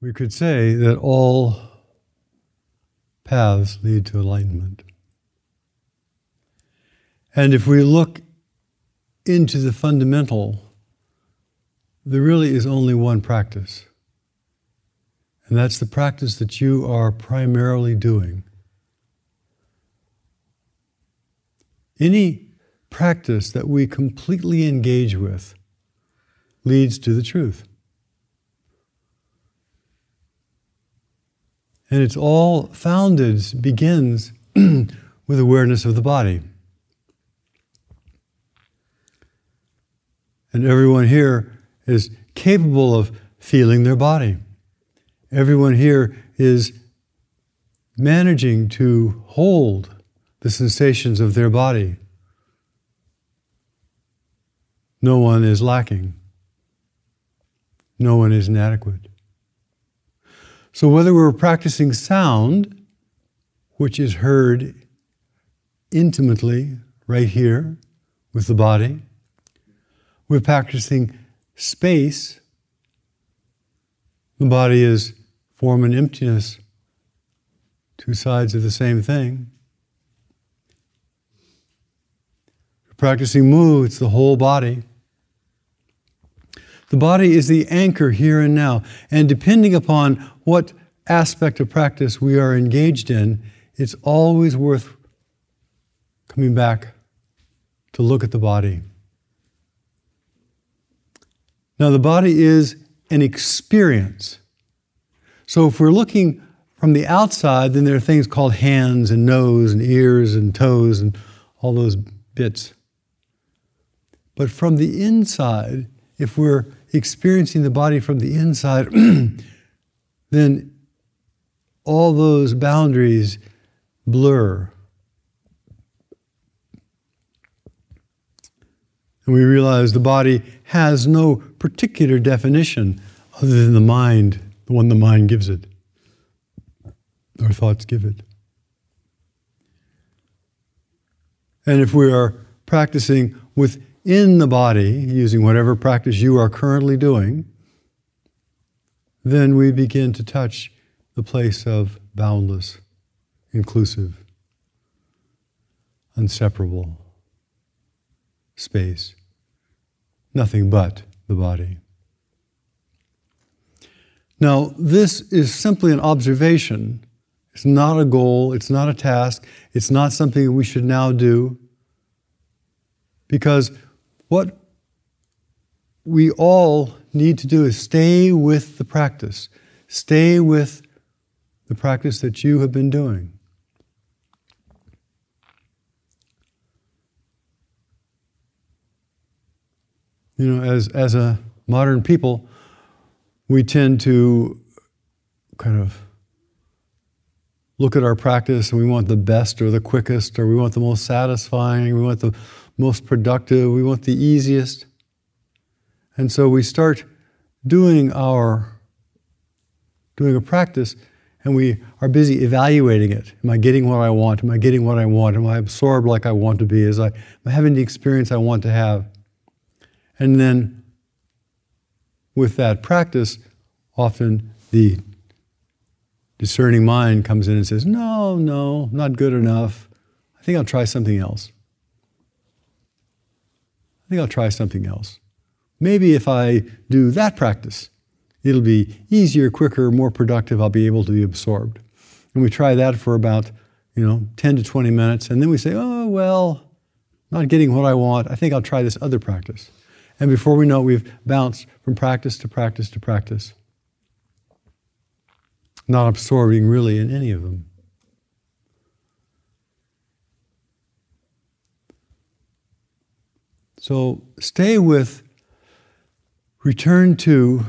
we could say that all paths lead to enlightenment. And if we look into the fundamental, there really is only one practice. And that's the practice that you are primarily doing. Any practice that we completely engage with leads to the truth. And it's all founded, begins with awareness of the body. And everyone here is capable of feeling their body. Everyone here is managing to hold the sensations of their body. No one is lacking. No one is inadequate. So, whether we're practicing sound, which is heard intimately right here with the body, we're practicing space, the body is form and emptiness, two sides of the same thing. We're practicing mu, it's the whole body. The body is the anchor here and now. And depending upon what aspect of practice we are engaged in, it's always worth coming back to look at the body. Now, the body is an experience. So, if we're looking from the outside, then there are things called hands and nose and ears and toes and all those bits. But from the inside, if we're experiencing the body from the inside, then all those boundaries blur. And we realize the body has no particular definition other than the mind, the one the mind gives it, our thoughts give it. And if we are practicing within the body, using whatever practice you are currently doing, then we begin to touch the place of boundless, inclusive, inseparable space. Nothing but the body. Now, this is simply an observation. It's not a goal, it's not a task, it's not something we should now do. Because what we all need to do is stay with the practice, stay with the practice that you have been doing. You know, as, as a modern people, we tend to kind of look at our practice and we want the best or the quickest or we want the most satisfying, we want the most productive, we want the easiest. And so we start doing our doing a practice and we are busy evaluating it. Am I getting what I want? Am I getting what I want? Am I absorbed like I want to be? Is I, am I having the experience I want to have? And then with that practice, often the discerning mind comes in and says, No, no, not good enough. I think I'll try something else. I think I'll try something else. Maybe if I do that practice, it'll be easier, quicker, more productive. I'll be able to be absorbed. And we try that for about, you know, 10 to 20 minutes. And then we say, oh, well, not getting what I want. I think I'll try this other practice. And before we know it, we've bounced from practice to practice to practice, not absorbing really in any of them. So stay with, return to,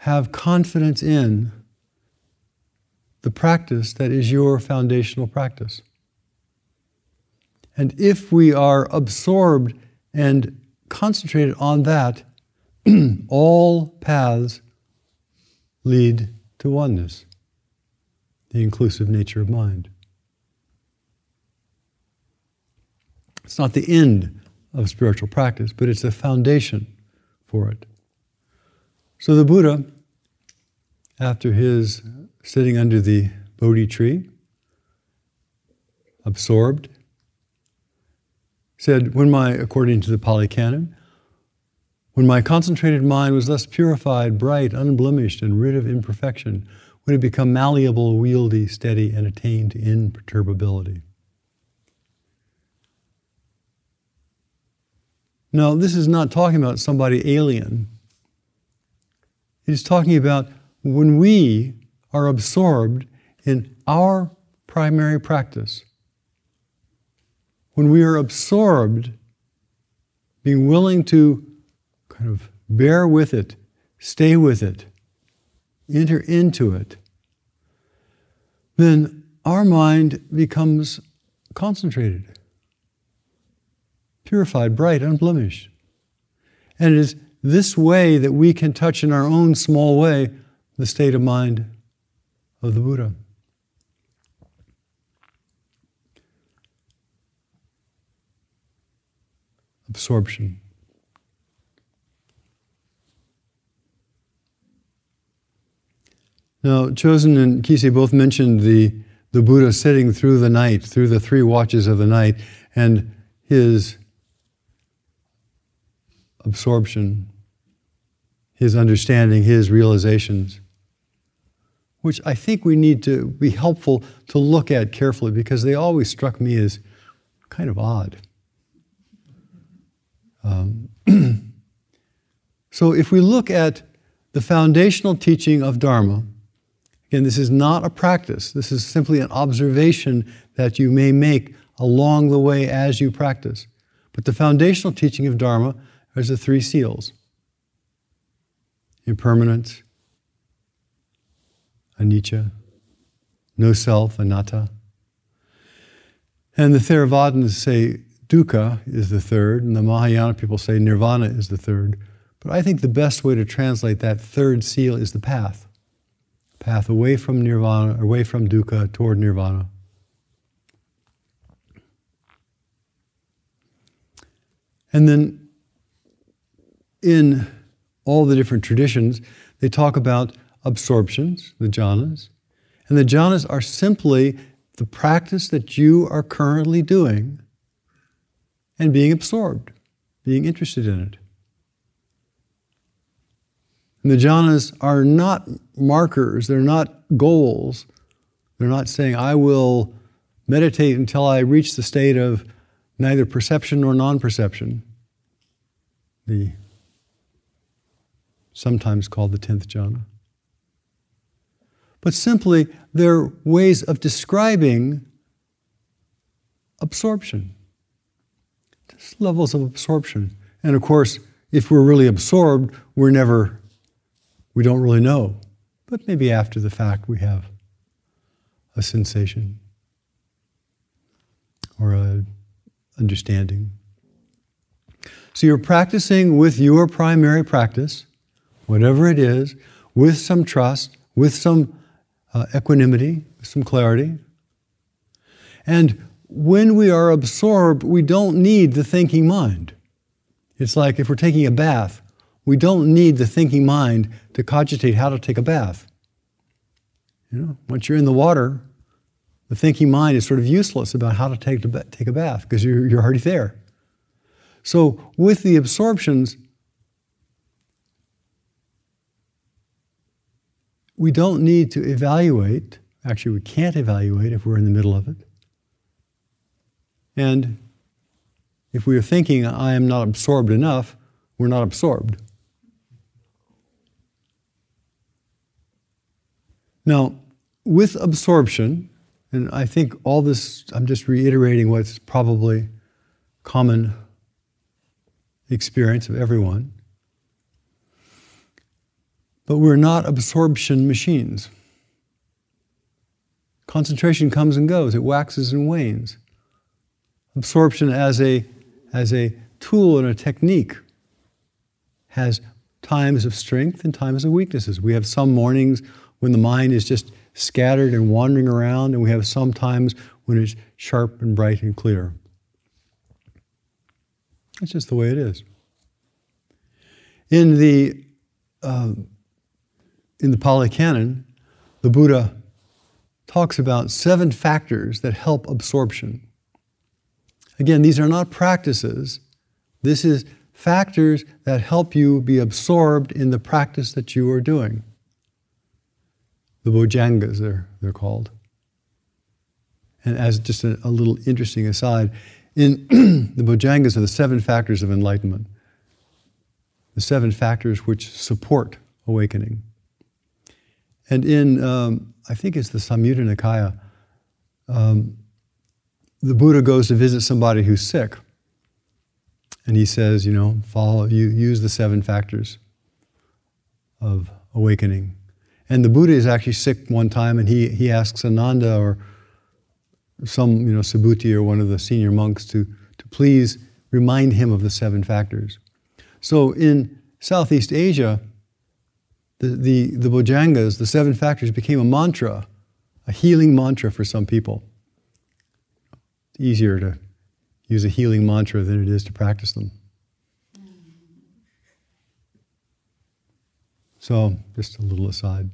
have confidence in the practice that is your foundational practice. And if we are absorbed and concentrated on that, all paths lead to oneness, the inclusive nature of mind. It's not the end of spiritual practice, but it's a foundation for it. So the Buddha after his sitting under the Bodhi tree, absorbed, said, when my, according to the Pali Canon, when my concentrated mind was thus purified, bright, unblemished, and rid of imperfection, when it become malleable, wieldy, steady, and attained imperturbability. Now, this is not talking about somebody alien. He's talking about when we are absorbed in our primary practice, when we are absorbed, being willing to kind of bear with it, stay with it, enter into it, then our mind becomes concentrated, purified, bright, unblemished. And it is this way that we can touch in our own small way the state of mind of the Buddha. Absorption. Now, Chozen and Kisei both mentioned the, the Buddha sitting through the night, through the three watches of the night, and his absorption, his understanding, his realizations, which I think we need to be helpful to look at carefully because they always struck me as kind of odd. Um, so, if we look at the foundational teaching of Dharma, Again, this is not a practice. This is simply an observation that you may make along the way as you practice. But the foundational teaching of Dharma is the three seals impermanence, anicca, no self, anatta. And the Theravadins say dukkha is the third, and the Mahayana people say nirvana is the third. But I think the best way to translate that third seal is the path path away from nirvana, away from dukkha toward nirvana. And then in all the different traditions, they talk about absorptions, the jhanas. And the jhanas are simply the practice that you are currently doing and being absorbed, being interested in it. And the jhanas are not markers, they're not goals. They're not saying, I will meditate until I reach the state of neither perception nor non perception. The sometimes called the 10th jhana. But simply, they're ways of describing absorption, just levels of absorption. And of course, if we're really absorbed, we're never we don't really know, but maybe after the fact we have a sensation or a understanding. So you're practicing with your primary practice, whatever it is, with some trust, with some uh, equanimity, some clarity. And when we are absorbed, we don't need the thinking mind. It's like if we're taking a bath, we don't need the thinking mind to cogitate how to take a bath. You know, once you're in the water, the thinking mind is sort of useless about how to take, to take a bath because you're, you're already there. So, with the absorptions, we don't need to evaluate. Actually, we can't evaluate if we're in the middle of it. And if we are thinking, I am not absorbed enough, we're not absorbed. Now, with absorption, and I think all this, I'm just reiterating what's probably common experience of everyone. But we're not absorption machines. Concentration comes and goes, it waxes and wanes. Absorption as a, as a tool and a technique has times of strength and times of weaknesses. We have some mornings when the mind is just scattered and wandering around, and we have some times when it's sharp and bright and clear. That's just the way it is. In the uh, in the Pali Canon, the Buddha talks about seven factors that help absorption. Again, these are not practices. This is factors that help you be absorbed in the practice that you are doing. The Bojjhangas, they're, they're called. And as just a, a little interesting aside, in the Bojjhangas are the seven factors of enlightenment, the seven factors which support awakening. And in, um, I think it's the Samyutta Nikaya, um, the Buddha goes to visit somebody who's sick. And he says, you know, follow, you use the seven factors of awakening. And the Buddha is actually sick one time, and he, he asks Ananda or some, you know, Subhuti or one of the senior monks to, to please remind him of the seven factors. So in Southeast Asia, the, the, the Bojjhangas, the seven factors, became a mantra, a healing mantra for some people. It's easier to use a healing mantra than it is to practice them. So, just a little aside.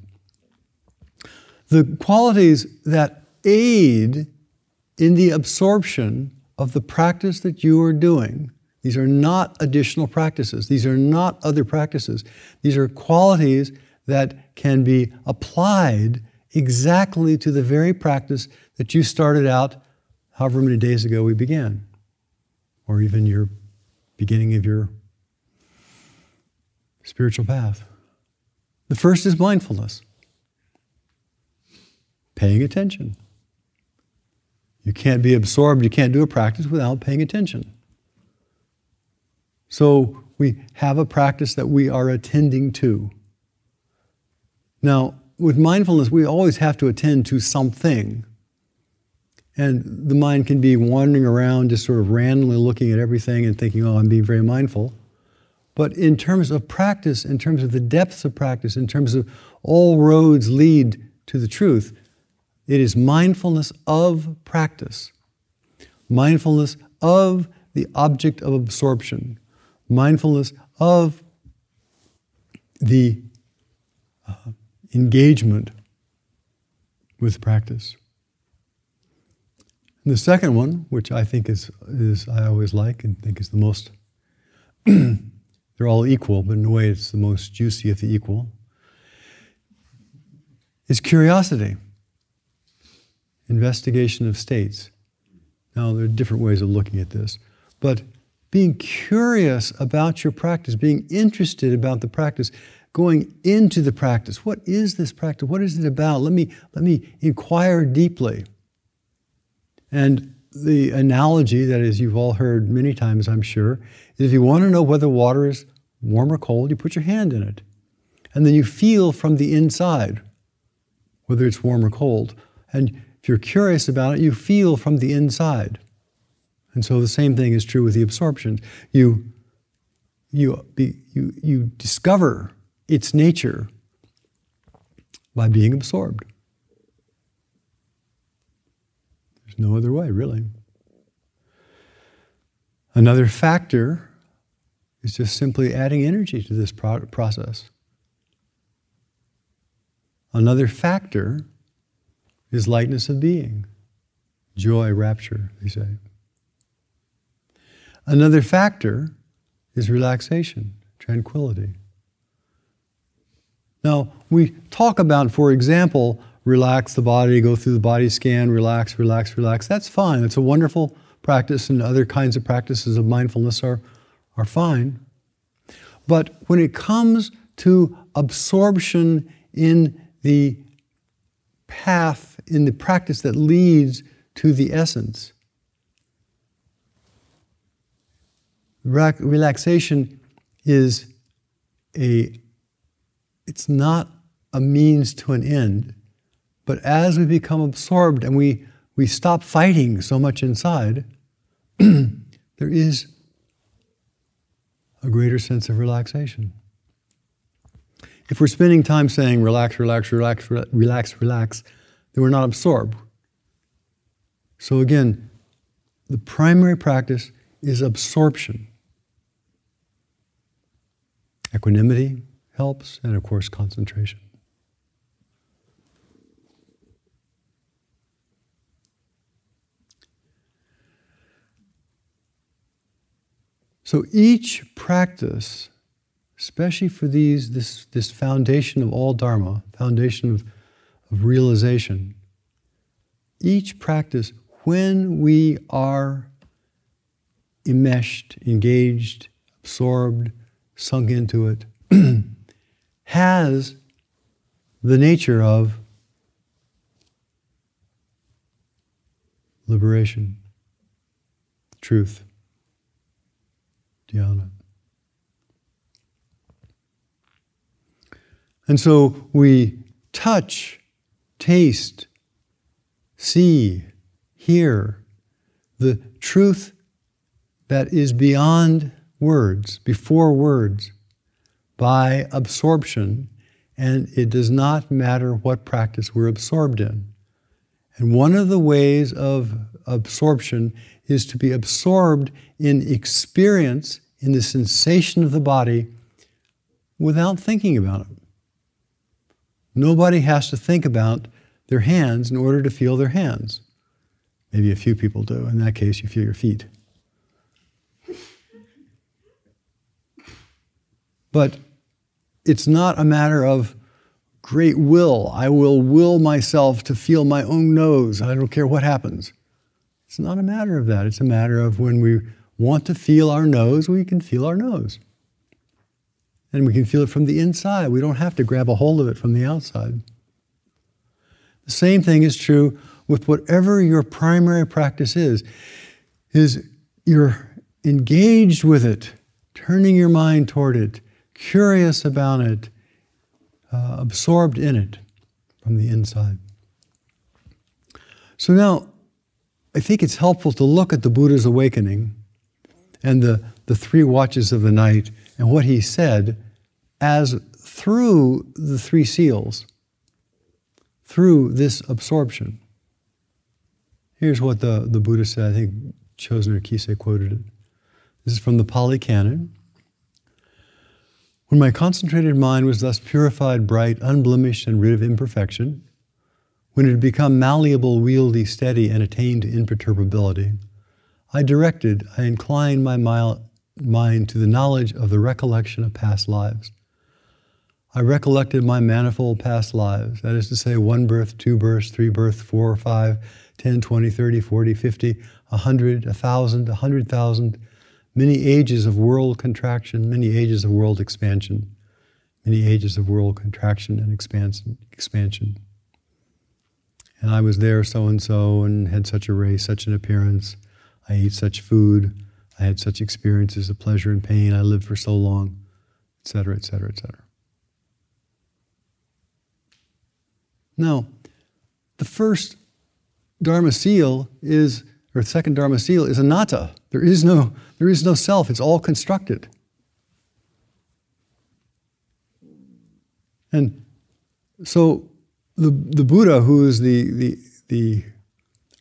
The qualities that aid in the absorption of the practice that you are doing, these are not additional practices. These are not other practices. These are qualities that can be applied exactly to the very practice that you started out however many days ago we began or even your beginning of your spiritual path. The first is mindfulness, paying attention. You can't be absorbed, you can't do a practice without paying attention. So we have a practice that we are attending to. Now, with mindfulness, we always have to attend to something. And the mind can be wandering around, just sort of randomly looking at everything and thinking, oh, I'm being very mindful. But in terms of practice, in terms of the depths of practice, in terms of all roads lead to the truth, it is mindfulness of practice, mindfulness of the object of absorption, mindfulness of the uh, engagement with practice. And the second one, which I think is, is I always like and think is the most, they're all equal, but in a way it's the most juicy of the equal, is curiosity, investigation of states. Now, there are different ways of looking at this, but being curious about your practice, being interested about the practice, going into the practice. What is this practice? What is it about? Let me, let me inquire deeply. And the analogy that is you've all heard many times, I'm sure, is if you want to know whether water is warm or cold, you put your hand in it. And then you feel from the inside whether it's warm or cold. And if you're curious about it, you feel from the inside. And so the same thing is true with the absorption. You, you, you, you discover its nature by being absorbed. There's no other way, really. Another factor is just simply adding energy to this pro- process. Another factor is lightness of being, joy, rapture, they say. Another factor is relaxation, tranquility. Now, we talk about, for example, relax the body, go through the body scan, relax, relax, relax. That's fine. It's a wonderful practice, and other kinds of practices of mindfulness are, are fine. But when it comes to absorption in the path, in the practice that leads to the essence, relaxation is a it's not a means to an end but as we become absorbed and we, we stop fighting so much inside, there is a greater sense of relaxation. If we're spending time saying relax, relax, relax, relax, relax, then we're not absorbed. So again, the primary practice is absorption. Equanimity helps, and of course, concentration. So each practice, especially for these, this, this foundation of all dharma, foundation of, of realization, each practice, when we are enmeshed, engaged, absorbed, sunk into it, has the nature of liberation, truth, dhyana. And so we touch, taste, see, hear the truth that is beyond words, before words, by absorption, and it does not matter what practice we're absorbed in. And one of the ways of absorption is to be absorbed in experience, in the sensation of the body, without thinking about it. Nobody has to think about their hands in order to feel their hands. Maybe a few people do. In that case, you feel your feet. But it's not a matter of great will. I will will myself to feel my own nose. I don't care what happens. It's not a matter of that. It's a matter of when we want to feel our nose, we can feel our nose. And we can feel it from the inside. We don't have to grab a hold of it from the outside. The same thing is true with whatever your primary practice is. Is you're engaged with it, turning your mind toward it, curious about it, uh, absorbed in it from the inside. So now, I think it's helpful to look at the Buddha's awakening and the, the three watches of the night and what he said as through the three seals, through this absorption. Here's what the, the Buddha said. I think Chozen or Kisei quoted it. This is from the Pali Canon. When my concentrated mind was thus purified, bright, unblemished, and rid of imperfection, when it had become malleable, wieldy, steady, and attained to imperturbability, I directed, I inclined my mind to the knowledge of the recollection of past lives. I recollected my manifold past lives, that is to say, one birth, two births, three births, four, five, ten, twenty, thirty, forty, fifty, a hundred, a thousand, a hundred thousand, many ages of world contraction, many ages of world expansion, many ages of world contraction and expansion. expansion. And I was there so and so and had such a race, such an appearance. I ate such food. I had such experiences of pleasure and pain. I lived for so long, etc., etc., etc. Now, the first Dharma seal is or second Dharma seal is anatta. There is no, there is no self, it's all constructed. And so the, the Buddha, who is the, the, the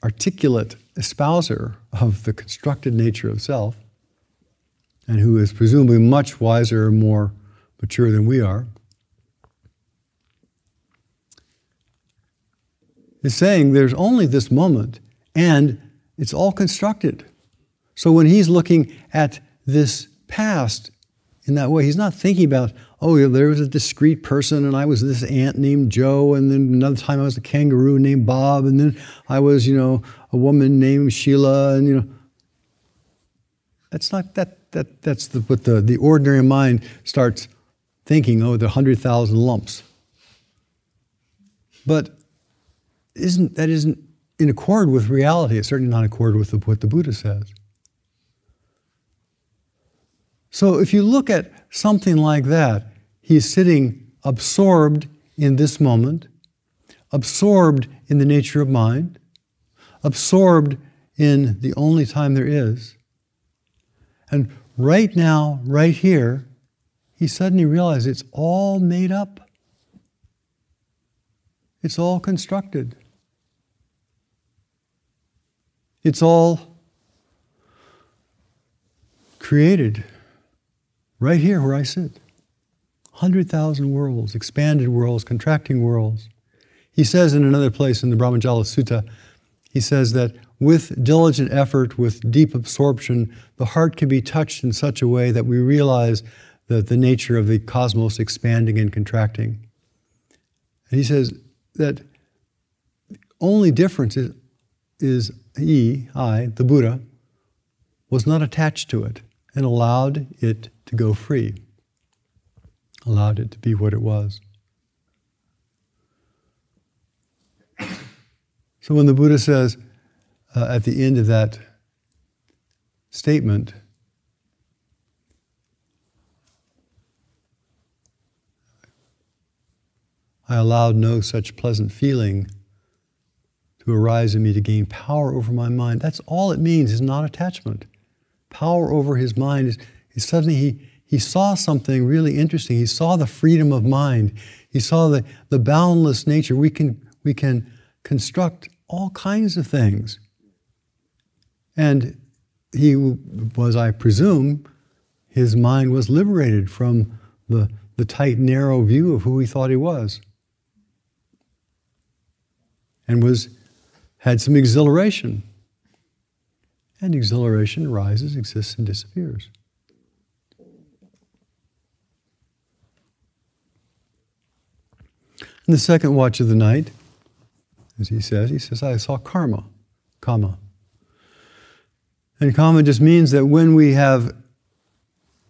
articulate espouser of the constructed nature of self, and who is presumably much wiser and more mature than we are, is saying there's only this moment, and it's all constructed. So when he's looking at this past in that way, he's not thinking about, oh, there was a discrete person and I was this ant named Joe, and then another time I was a kangaroo named Bob, and then I was, you know, a woman named Sheila, and you know. That's not that that that's the, what the, the ordinary mind starts thinking, oh, the hundred thousand lumps. But isn't that isn't in accord with reality. It's certainly not in accord with the, what the Buddha says. So if you look at something like that, he's sitting absorbed in this moment, absorbed in the nature of mind, absorbed in the only time there is. And right now, right here, he suddenly realized it's all made up. It's all constructed. It's all created right here where I sit. 100,000 worlds, expanded worlds, contracting worlds. He says in another place in the Brahmajala Sutta, he says that with diligent effort, with deep absorption, the heart can be touched in such a way that we realize the, the nature of the cosmos expanding and contracting. And he says that the only difference is, is he, I, the Buddha, was not attached to it and allowed it to go free, allowed it to be what it was. So when the Buddha says uh, at the end of that statement, I allowed no such pleasant feeling to arise in me to gain power over my mind. That's all it means is not attachment. Power over his mind is, is suddenly he, he saw something really interesting. He saw the freedom of mind. He saw the, the boundless nature. We can, we can construct all kinds of things. And he was, I presume, his mind was liberated from the, the tight, narrow view of who he thought he was. And was had some exhilaration. And exhilaration rises, exists, and disappears. In the second watch of the night, as he says. He says, I saw karma, kama. And karma just means that when we have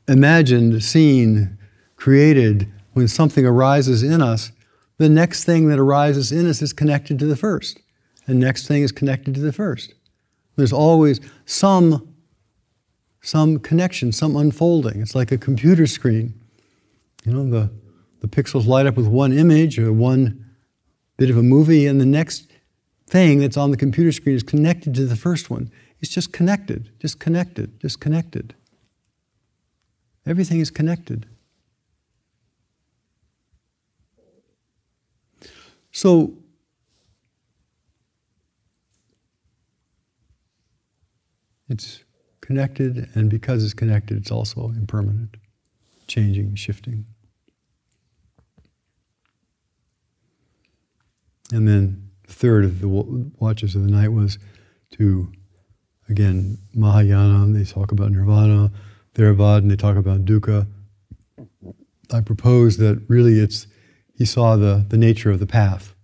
imagined, seen, created, when something arises in us, the next thing that arises in us is connected to the first. And next thing is connected to the first. There's always some, some connection, some unfolding. It's like a computer screen. You know, the, the pixels light up with one image or one bit of a movie, and the next thing that's on the computer screen is connected to the first one. It's just connected, just connected, just connected. Everything is connected. So, it's connected, and because it's connected, it's also impermanent, changing, shifting. And then the third of the watches of the night was to, again, Mahayana, they talk about nirvana, Theravada, and they talk about dukkha. I propose that really it's, he saw the, the nature of the path,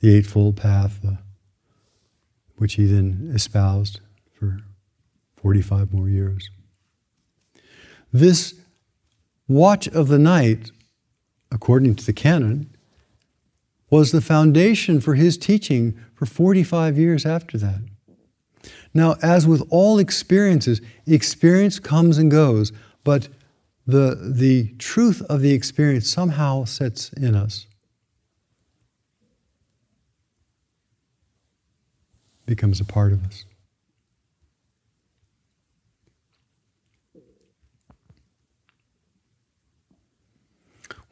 the Eightfold Path, uh, which he then espoused for 45 more years. This watch of the night, according to the canon, was the foundation for his teaching for 45 years after that. Now, as with all experiences, experience comes and goes, but the, the truth of the experience somehow sets in us. Becomes a part of us.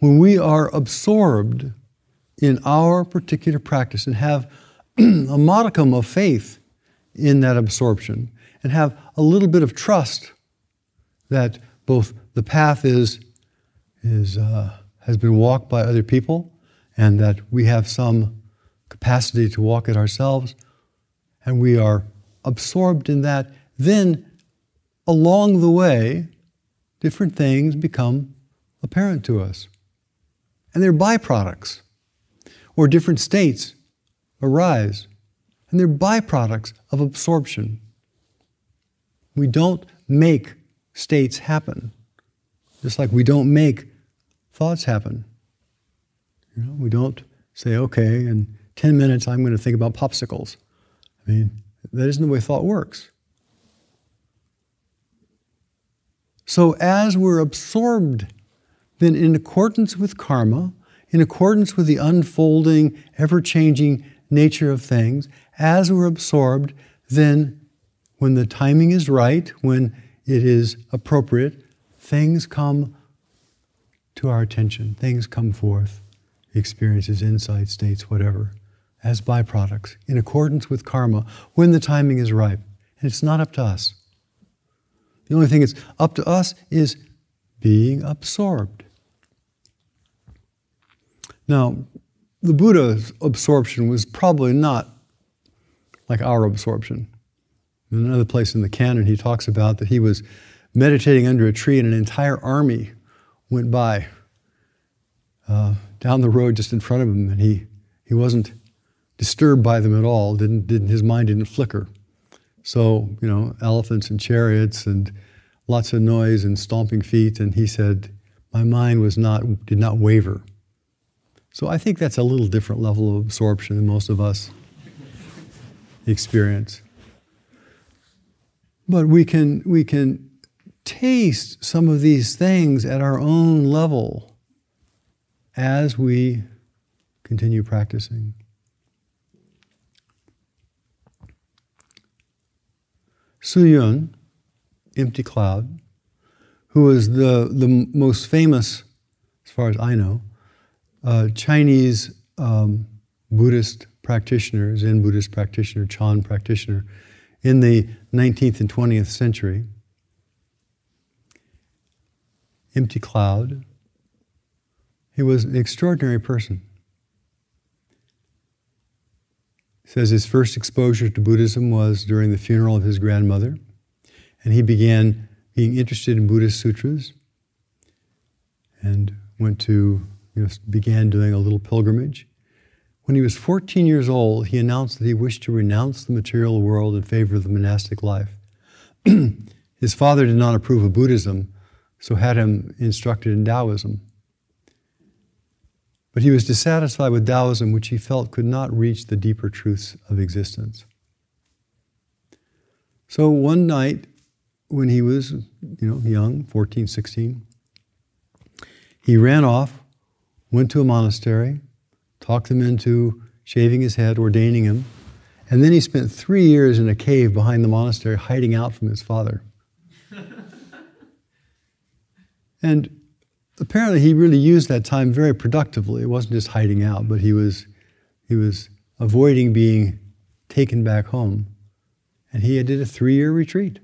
When we are absorbed in our particular practice and have a modicum of faith in that absorption and have a little bit of trust that both the path is, is, uh, has been walked by other people and that we have some capacity to walk it ourselves and we are absorbed in that, then along the way, different things become apparent to us. And they're byproducts or different states arise, and they're byproducts of absorption. We don't make states happen, just like we don't make thoughts happen. You know, we don't say, okay, in 10 minutes I'm going to think about popsicles. I mean, that isn't the way thought works. So, as we're absorbed, then in accordance with karma, in accordance with the unfolding, ever changing nature of things, as we're absorbed, then when the timing is right, when it is appropriate, things come to our attention, things come forth, experiences, insights, states, whatever, as byproducts, in accordance with karma, when the timing is ripe. And it's not up to us. The only thing that's up to us is being absorbed. Now, the Buddha's absorption was probably not like our absorption. In another place in the canon, he talks about that he was meditating under a tree and an entire army went by uh, down the road just in front of him, and he, he wasn't disturbed by them at all. Didn't, didn't, his mind didn't flicker. So, you know, elephants and chariots and lots of noise and stomping feet, and he said, my mind was not, did not waver. So I think that's a little different level of absorption than most of us experience. But we can, we can taste some of these things at our own level as we continue practicing. Xu Yun, empty cloud, who is the, the most famous, as far as I know, uh, Chinese um, Buddhist practitioner, Zen Buddhist practitioner, Chan practitioner, in the 19th and 20th century. Empty cloud. He was an extraordinary person. He says his first exposure to Buddhism was during the funeral of his grandmother, and he began being interested in Buddhist sutras and went to, you know, began doing a little pilgrimage. When he was 14 years old, he announced that he wished to renounce the material world in favor of the monastic life. his father did not approve of Buddhism, so had him instructed in Taoism. But he was dissatisfied with Taoism, which he felt could not reach the deeper truths of existence. So one night, when he was, you know, young, 14, 16, he ran off, went to a monastery, talked them into shaving his head, ordaining him, and then he spent three years in a cave behind the monastery, hiding out from his father. and apparently, he really used that time very productively. It wasn't just hiding out, but he was, he was avoiding being taken back home. And he did a three year retreat.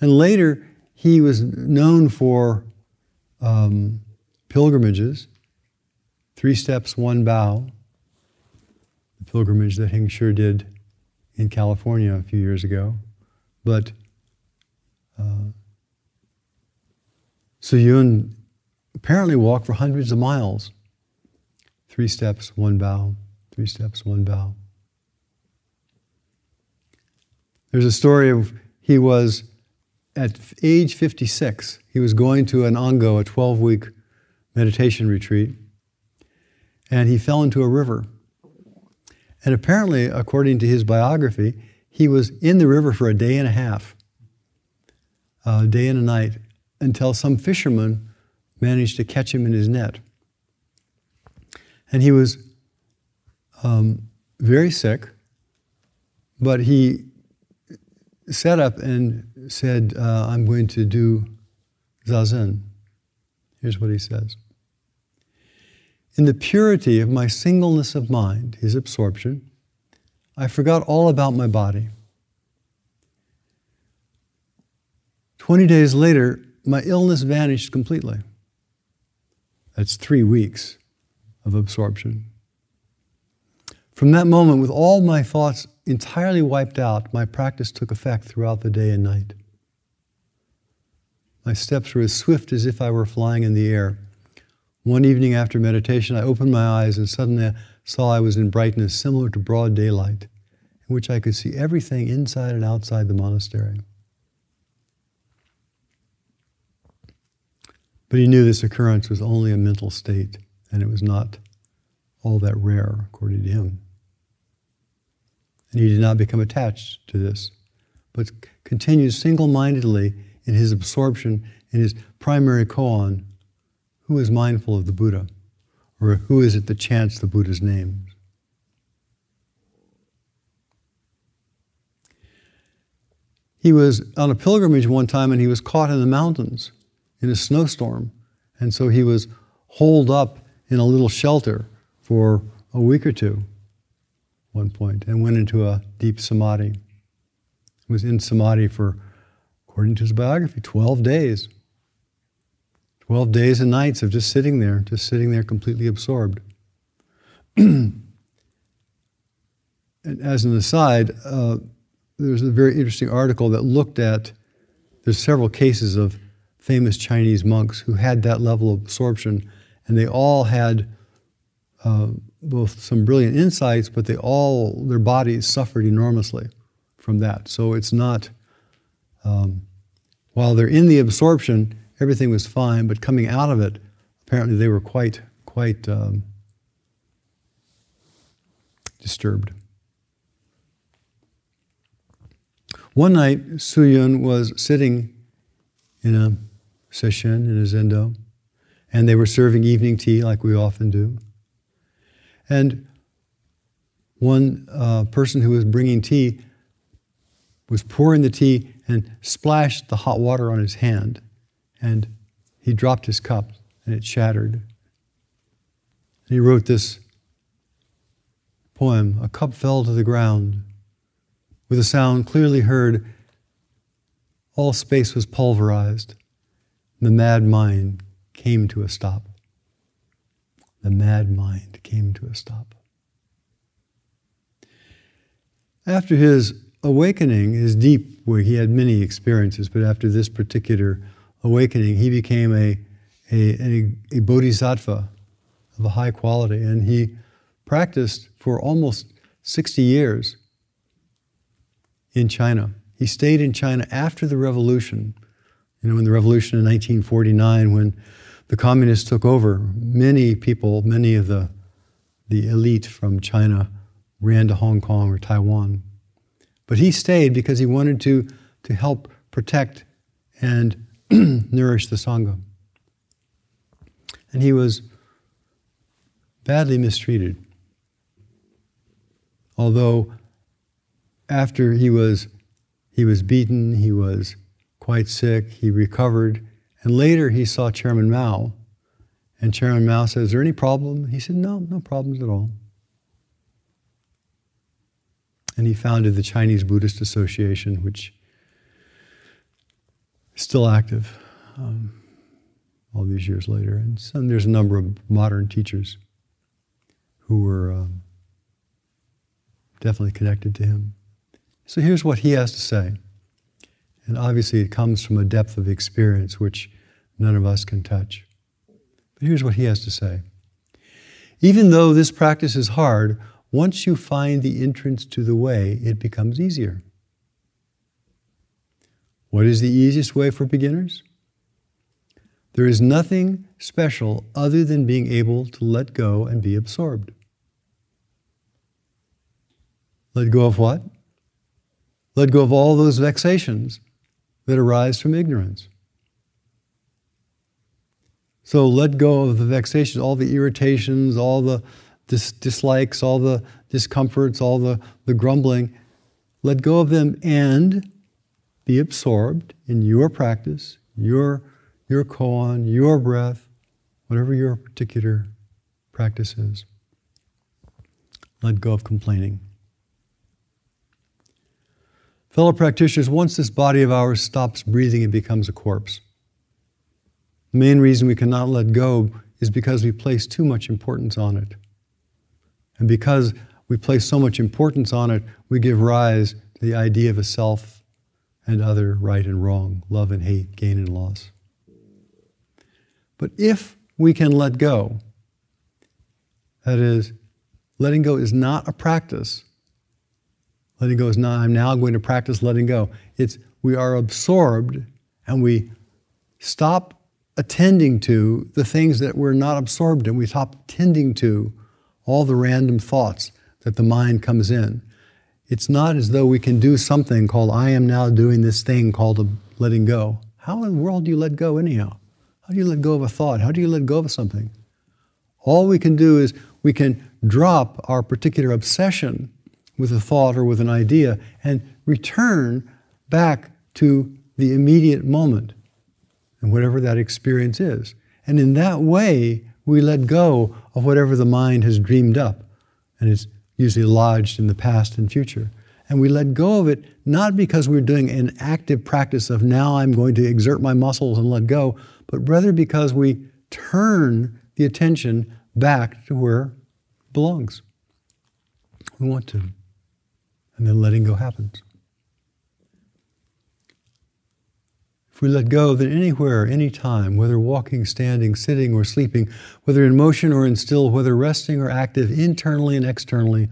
And later, he was known for um, pilgrimages, three steps, one bow, the pilgrimage that Heng Sure did in California a few years ago. But uh, Yun apparently walked for hundreds of miles. Three steps, one bow, three steps, one bow. There's a story of he was at age 56, he was going to an Ango, a 12 week meditation retreat, and he fell into a river. And apparently, according to his biography, he was in the river for a day and a half, a day and a night, until some fisherman managed to catch him in his net. And he was um, very sick, but he sat up and said, uh, I'm going to do Zazen. Here's what he says In the purity of my singleness of mind, his absorption, I forgot all about my body. Twenty days later, my illness vanished completely. That's three weeks of absorption. From that moment, with all my thoughts entirely wiped out, my practice took effect throughout the day and night. My steps were as swift as if I were flying in the air. One evening after meditation, I opened my eyes and suddenly I saw I was in brightness similar to broad daylight, in which I could see everything inside and outside the monastery. But he knew this occurrence was only a mental state, and it was not all that rare, according to him. And he did not become attached to this, but continued single mindedly in his absorption in his primary koan who is mindful of the Buddha? Or who is it that chants the Buddha's name? He was on a pilgrimage one time and he was caught in the mountains in a snowstorm. And so he was holed up in a little shelter for a week or two one point and went into a deep samadhi. He Was in samadhi for, according to his biography, 12 days. 12 days and nights of just sitting there, just sitting there completely absorbed. and as an aside, uh, there's a very interesting article that looked at, there's several cases of famous Chinese monks who had that level of absorption, and they all had uh, both some brilliant insights, but they all, their bodies suffered enormously from that. So it's not, um, while they're in the absorption, everything was fine, but coming out of it, apparently they were quite, quite um, disturbed. One night, Xu Yun was sitting in a session in a zendo, and they were serving evening tea like we often do. And one uh, person who was bringing tea was pouring the tea and splashed the hot water on his hand. And he dropped his cup and it shattered. And he wrote this poem A cup fell to the ground. With a sound clearly heard, all space was pulverized. The mad mind came to a stop. The mad mind came to a stop. After his awakening, his deep, where he had many experiences, but after this particular awakening, he became a, a, a, a bodhisattva of a high quality. And he practiced for almost 60 years in China. He stayed in China after the revolution. You know, in the revolution in 1949, when the communists took over, many people, many of the, the elite from China ran to Hong Kong or Taiwan. But he stayed because he wanted to, to help protect and nourish the Sangha. And he was badly mistreated. Although after he was, he was beaten, he was quite sick, he recovered, and later he saw Chairman Mao, and Chairman Mao said, Is there any problem? He said, No, no problems at all. And he founded the Chinese Buddhist Association, which still active um, all these years later. And so there's a number of modern teachers who were um, definitely connected to him. So here's what he has to say. And obviously, it comes from a depth of experience which none of us can touch. But here's what he has to say Even though this practice is hard, once you find the entrance to the way, it becomes easier. What is the easiest way for beginners? There is nothing special other than being able to let go and be absorbed. Let go of what? Let go of all those vexations that arise from ignorance. So let go of the vexations, all the irritations, all the dis- dislikes, all the discomforts, all the, the grumbling. Let go of them and be absorbed in your practice, your, your koan, your breath, whatever your particular practice is. Let go of complaining. Fellow practitioners, once this body of ours stops breathing, it becomes a corpse. The main reason we cannot let go is because we place too much importance on it. And because we place so much importance on it, we give rise to the idea of a self and other, right and wrong, love and hate, gain and loss. But if we can let go, that is, letting go is not a practice Letting go is not, I'm now going to practice letting go. It's we are absorbed and we stop attending to the things that we're not absorbed in. We stop attending to all the random thoughts that the mind comes in. It's not as though we can do something called, I am now doing this thing called letting go. How in the world do you let go, anyhow? How do you let go of a thought? How do you let go of something? All we can do is we can drop our particular obsession with a thought or with an idea and return back to the immediate moment and whatever that experience is. And in that way, we let go of whatever the mind has dreamed up and is usually lodged in the past and future. And we let go of it not because we're doing an active practice of now I'm going to exert my muscles and let go, but rather because we turn the attention back to where it belongs. We want to And then letting go happens. We let go, then anywhere, anytime, whether walking, standing, sitting, or sleeping, whether in motion or in still, whether resting or active, internally and externally,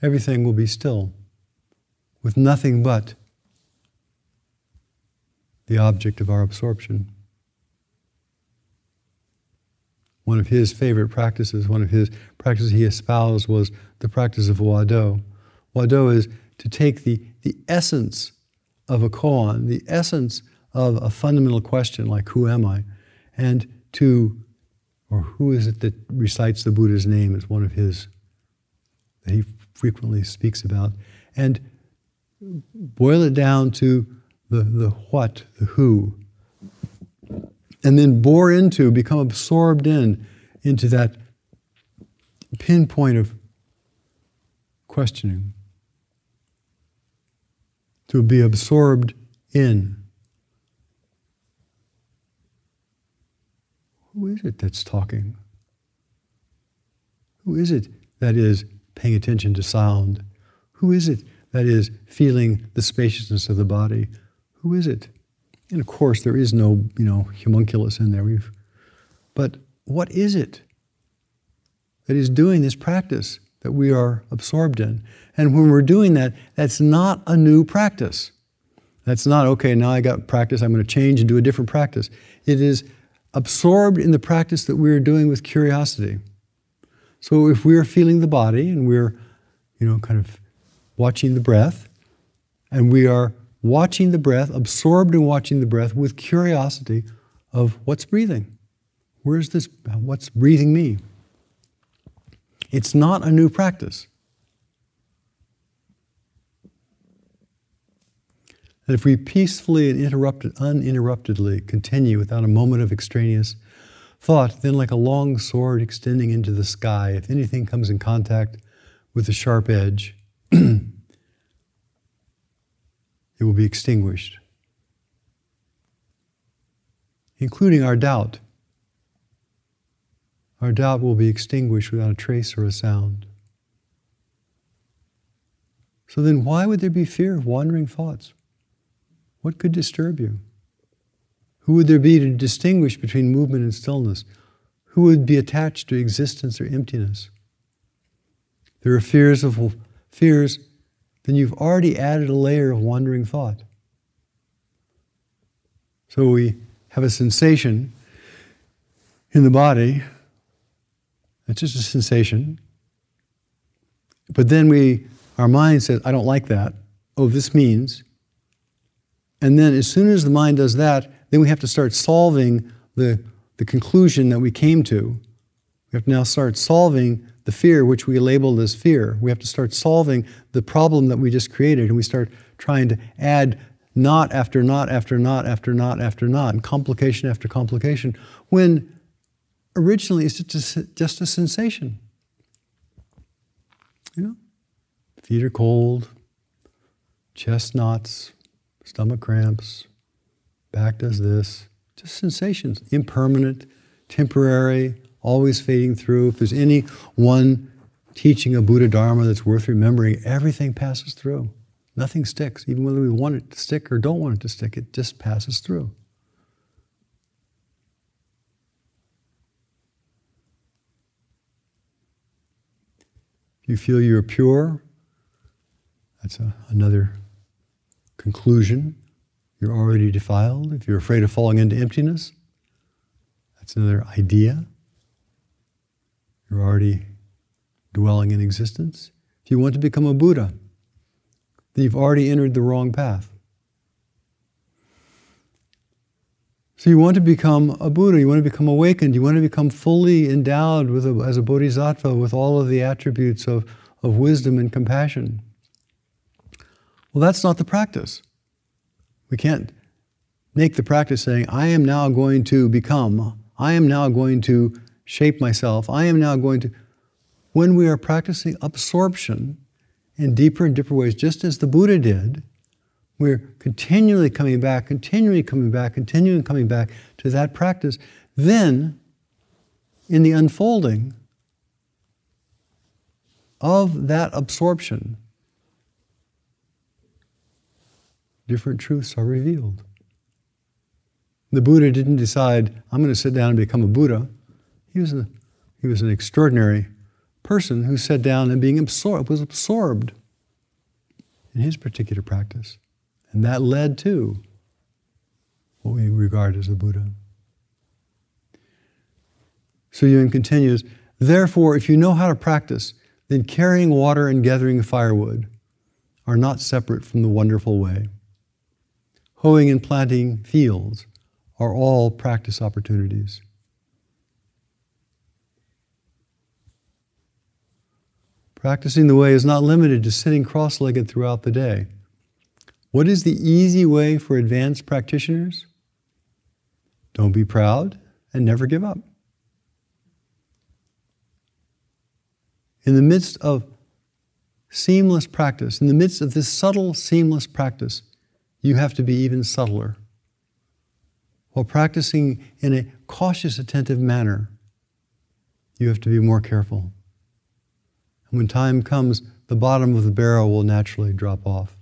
everything will be still, with nothing but the object of our absorption. One of his favorite practices, one of his practices he espoused was the practice of Hua Tou. Wado is to take the, the essence of a koan, the essence of a fundamental question like who am I, and to, or who is it that recites the Buddha's name is one of his that he frequently speaks about, and boil it down to the, the what, the who, and then bore into, become absorbed in, into that pinpoint of questioning to be absorbed in. Who is it that's talking? Who is it that is paying attention to sound? Who is it that is feeling the spaciousness of the body? Who is it? And of course, there is no, you know, homunculus in there. We've, but what is it that is doing this practice that we are absorbed in? And when we're doing that, that's not a new practice. That's not, okay, now I got practice, I'm going to change and do a different practice. It is absorbed in the practice that we're doing with curiosity. So if we're feeling the body and we're, you know, kind of watching the breath, and we are watching the breath, absorbed in watching the breath with curiosity of what's breathing. Where's this? What's breathing me? It's not a new practice. That if we peacefully and interrupted, uninterruptedly continue without a moment of extraneous thought, then like a long sword extending into the sky, if anything comes in contact with the sharp edge, it will be extinguished, including our doubt. Our doubt will be extinguished without a trace or a sound. So then, why would there be fear of wandering thoughts? What could disturb you? Who would there be to distinguish between movement and stillness? Who would be attached to existence or emptiness? There are fears of fears, then you've already added a layer of wandering thought. So we have a sensation in the body. It's just a sensation. But then we, our mind says, I don't like that. Oh, this means and then as soon as the mind does that, then we have to start solving the, the conclusion that we came to. We have to now start solving the fear, which we labeled as fear. We have to start solving the problem that we just created, and we start trying to add knot after knot after knot after knot after knot, and complication after complication, when originally it's just a, just a sensation. You know, feet are cold, chest knots, stomach cramps, back does this. Just sensations, impermanent, temporary, always fading through. If there's any one teaching of Buddha Dharma that's worth remembering, everything passes through. Nothing sticks, even whether we want it to stick or don't want it to stick, it just passes through. You feel you're pure, that's a, another conclusion, you're already defiled. If you're afraid of falling into emptiness, that's another idea. You're already dwelling in existence. If you want to become a Buddha, then you've already entered the wrong path. So you want to become a Buddha, you want to become awakened, you want to become fully endowed with a, as a bodhisattva with all of the attributes of, of wisdom and compassion. Well, that's not the practice. We can't make the practice saying, I am now going to become, I am now going to shape myself, I am now going to. When we are practicing absorption in deeper and deeper ways, just as the Buddha did, we're continually coming back, continually coming back, continually coming back to that practice. Then, in the unfolding of that absorption, different truths are revealed. The Buddha didn't decide, I'm going to sit down and become a Buddha. He was, a, he was an extraordinary person who sat down and being absorbed, was absorbed in his particular practice. And that led to what we regard as the Buddha. Xu Yun continues, therefore, if you know how to practice, then carrying water and gathering firewood are not separate from the wonderful way. Hoeing and planting fields are all practice opportunities. Practicing the way is not limited to sitting cross legged throughout the day. What is the easy way for advanced practitioners? Don't be proud and never give up. In the midst of seamless practice, in the midst of this subtle, seamless practice, you have to be even subtler. While practicing in a cautious, attentive manner, you have to be more careful. And when time comes, the bottom of the barrel will naturally drop off.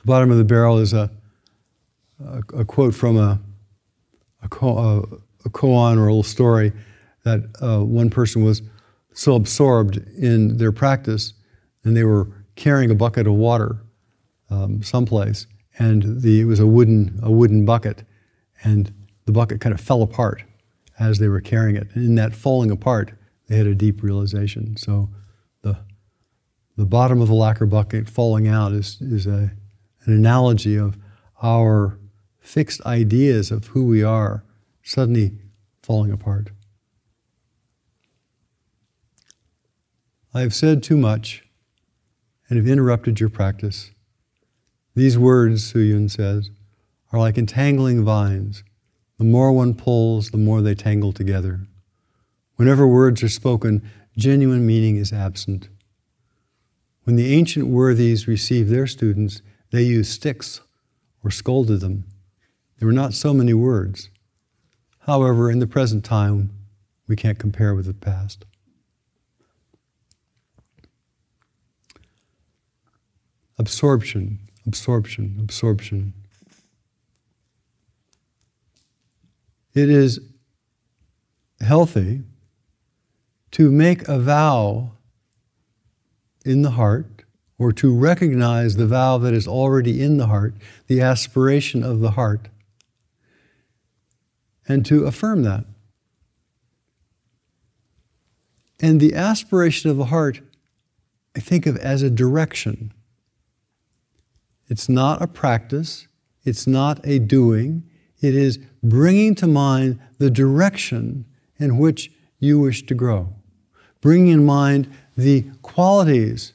The bottom of the barrel is a, a, a quote from a, a, a, koan or a little story that uh, one person was so absorbed in their practice and they were carrying a bucket of water um, someplace and the, it was a wooden, a wooden bucket and the bucket kind of fell apart as they were carrying it. And in that falling apart, they had a deep realization. So the, the bottom of the lacquer bucket falling out is, is a, an analogy of our fixed ideas of who we are suddenly falling apart. I have said too much and have interrupted your practice. These words, Xu Yun says, are like entangling vines. The more one pulls, the more they tangle together. Whenever words are spoken, genuine meaning is absent. When the ancient worthies received their students, they used sticks or scolded them. There were not so many words. However, in the present time, we can't compare with the past. Absorption, absorption, absorption. it is healthy to make a vow in the heart or to recognize the vow that is already in the heart, the aspiration of the heart, and to affirm that. And the aspiration of the heart, I think of as a direction. It's not a practice, it's not a doing, it is bringing to mind the direction in which you wish to grow. Bringing in mind the qualities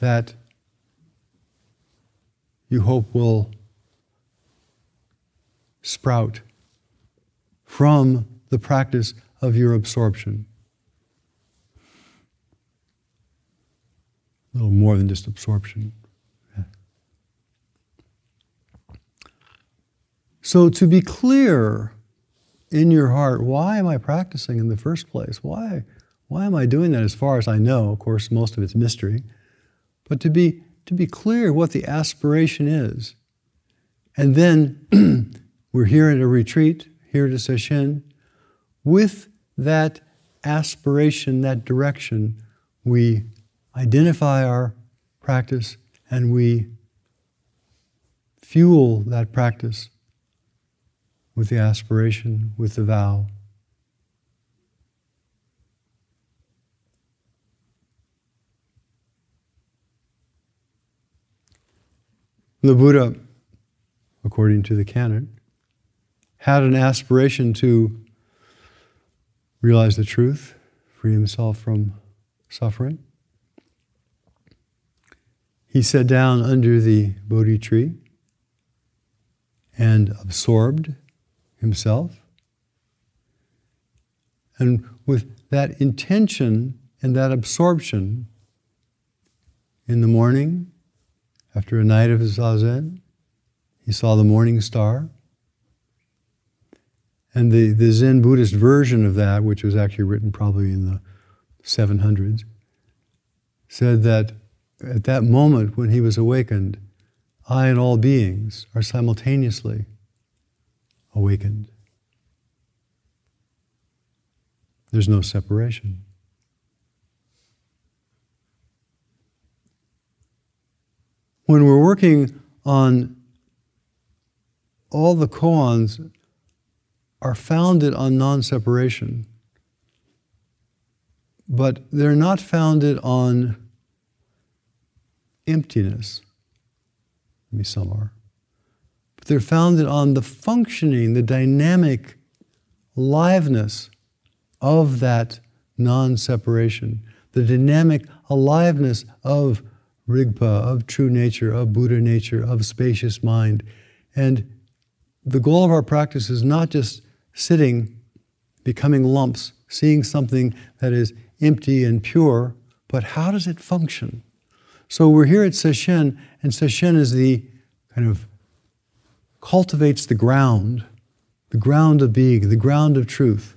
that you hope will sprout from the practice of your absorption. A little more than just absorption. So, to be clear in your heart, why am I practicing in the first place? Why, why am I doing that as far as I know? Of course, most of it's mystery. But to be, to be clear what the aspiration is. And then we're here at a retreat, here at a session. With that aspiration, that direction, we identify our practice and we fuel that practice with the aspiration, with the vow. The Buddha, according to the canon, had an aspiration to realize the truth, free himself from suffering. He sat down under the Bodhi tree and absorbed himself. And with that intention and that absorption in the morning, after a night of his zazen, he saw the morning star. And the, the Zen Buddhist version of that, which was actually written probably in the 700s, said that at that moment when he was awakened, I and all beings are simultaneously awakened. There's no separation. When we're working on all the koans are founded on non separation, but they're not founded on emptiness. Maybe some are. But they're founded on the functioning, the dynamic liveness of that non separation, the dynamic aliveness of Rigpa, of true nature, of Buddha nature, of spacious mind. And the goal of our practice is not just sitting, becoming lumps, seeing something that is empty and pure, but how does it function? So we're here at Sesshin, and Sesshin is the kind of cultivates the ground, the ground of being, the ground of truth.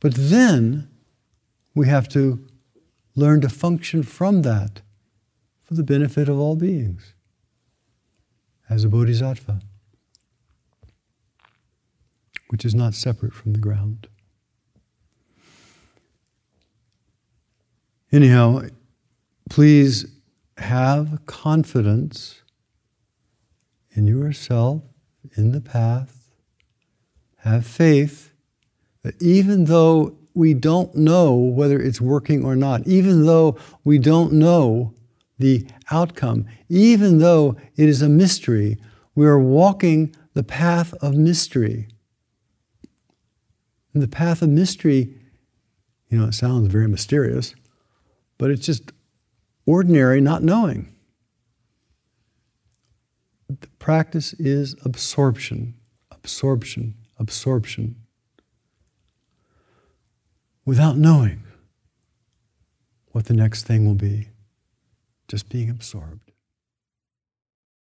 But then we have to learn to function from that for the benefit of all beings as a bodhisattva, which is not separate from the ground. Anyhow, please have confidence in yourself, in the path. Have faith that even though we don't know whether it's working or not, even though we don't know the outcome, even though it is a mystery, we are walking the path of mystery. And the path of mystery, you know, it sounds very mysterious, but it's just ordinary not knowing. The practice is absorption, absorption, absorption, without knowing what the next thing will be, just being absorbed.